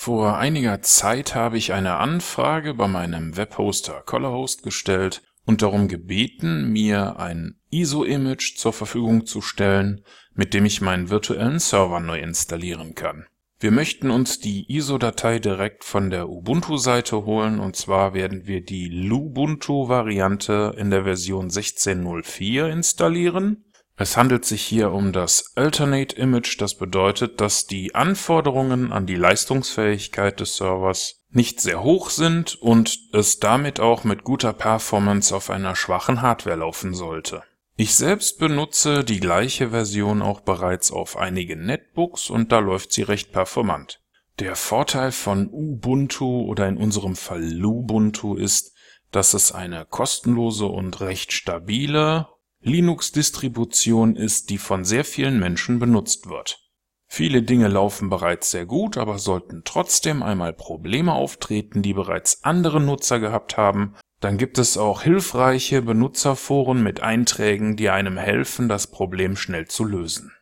Vor einiger Zeit habe ich eine Anfrage bei meinem Webhoster Colorhost gestellt und darum gebeten, mir ein ISO-Image zur Verfügung zu stellen, mit dem ich meinen virtuellen Server neu installieren kann. Wir möchten uns die ISO-Datei direkt von der Ubuntu-Seite holen und zwar werden wir die Lubuntu-Variante in der Version 16.04 installieren es handelt sich hier um das Alternate Image, das bedeutet, dass die Anforderungen an die Leistungsfähigkeit des Servers nicht sehr hoch sind und es damit auch mit guter Performance auf einer schwachen Hardware laufen sollte. Ich selbst benutze die gleiche Version auch bereits auf einigen Netbooks und da läuft sie recht performant. Der Vorteil von Ubuntu oder in unserem Fall Lubuntu ist, dass es eine kostenlose und recht stabile Linux-Distribution ist, die von sehr vielen Menschen benutzt wird. Viele Dinge laufen bereits sehr gut, aber sollten trotzdem einmal Probleme auftreten, die bereits andere Nutzer gehabt haben, dann gibt es auch hilfreiche Benutzerforen mit Einträgen, die einem helfen, das Problem schnell zu lösen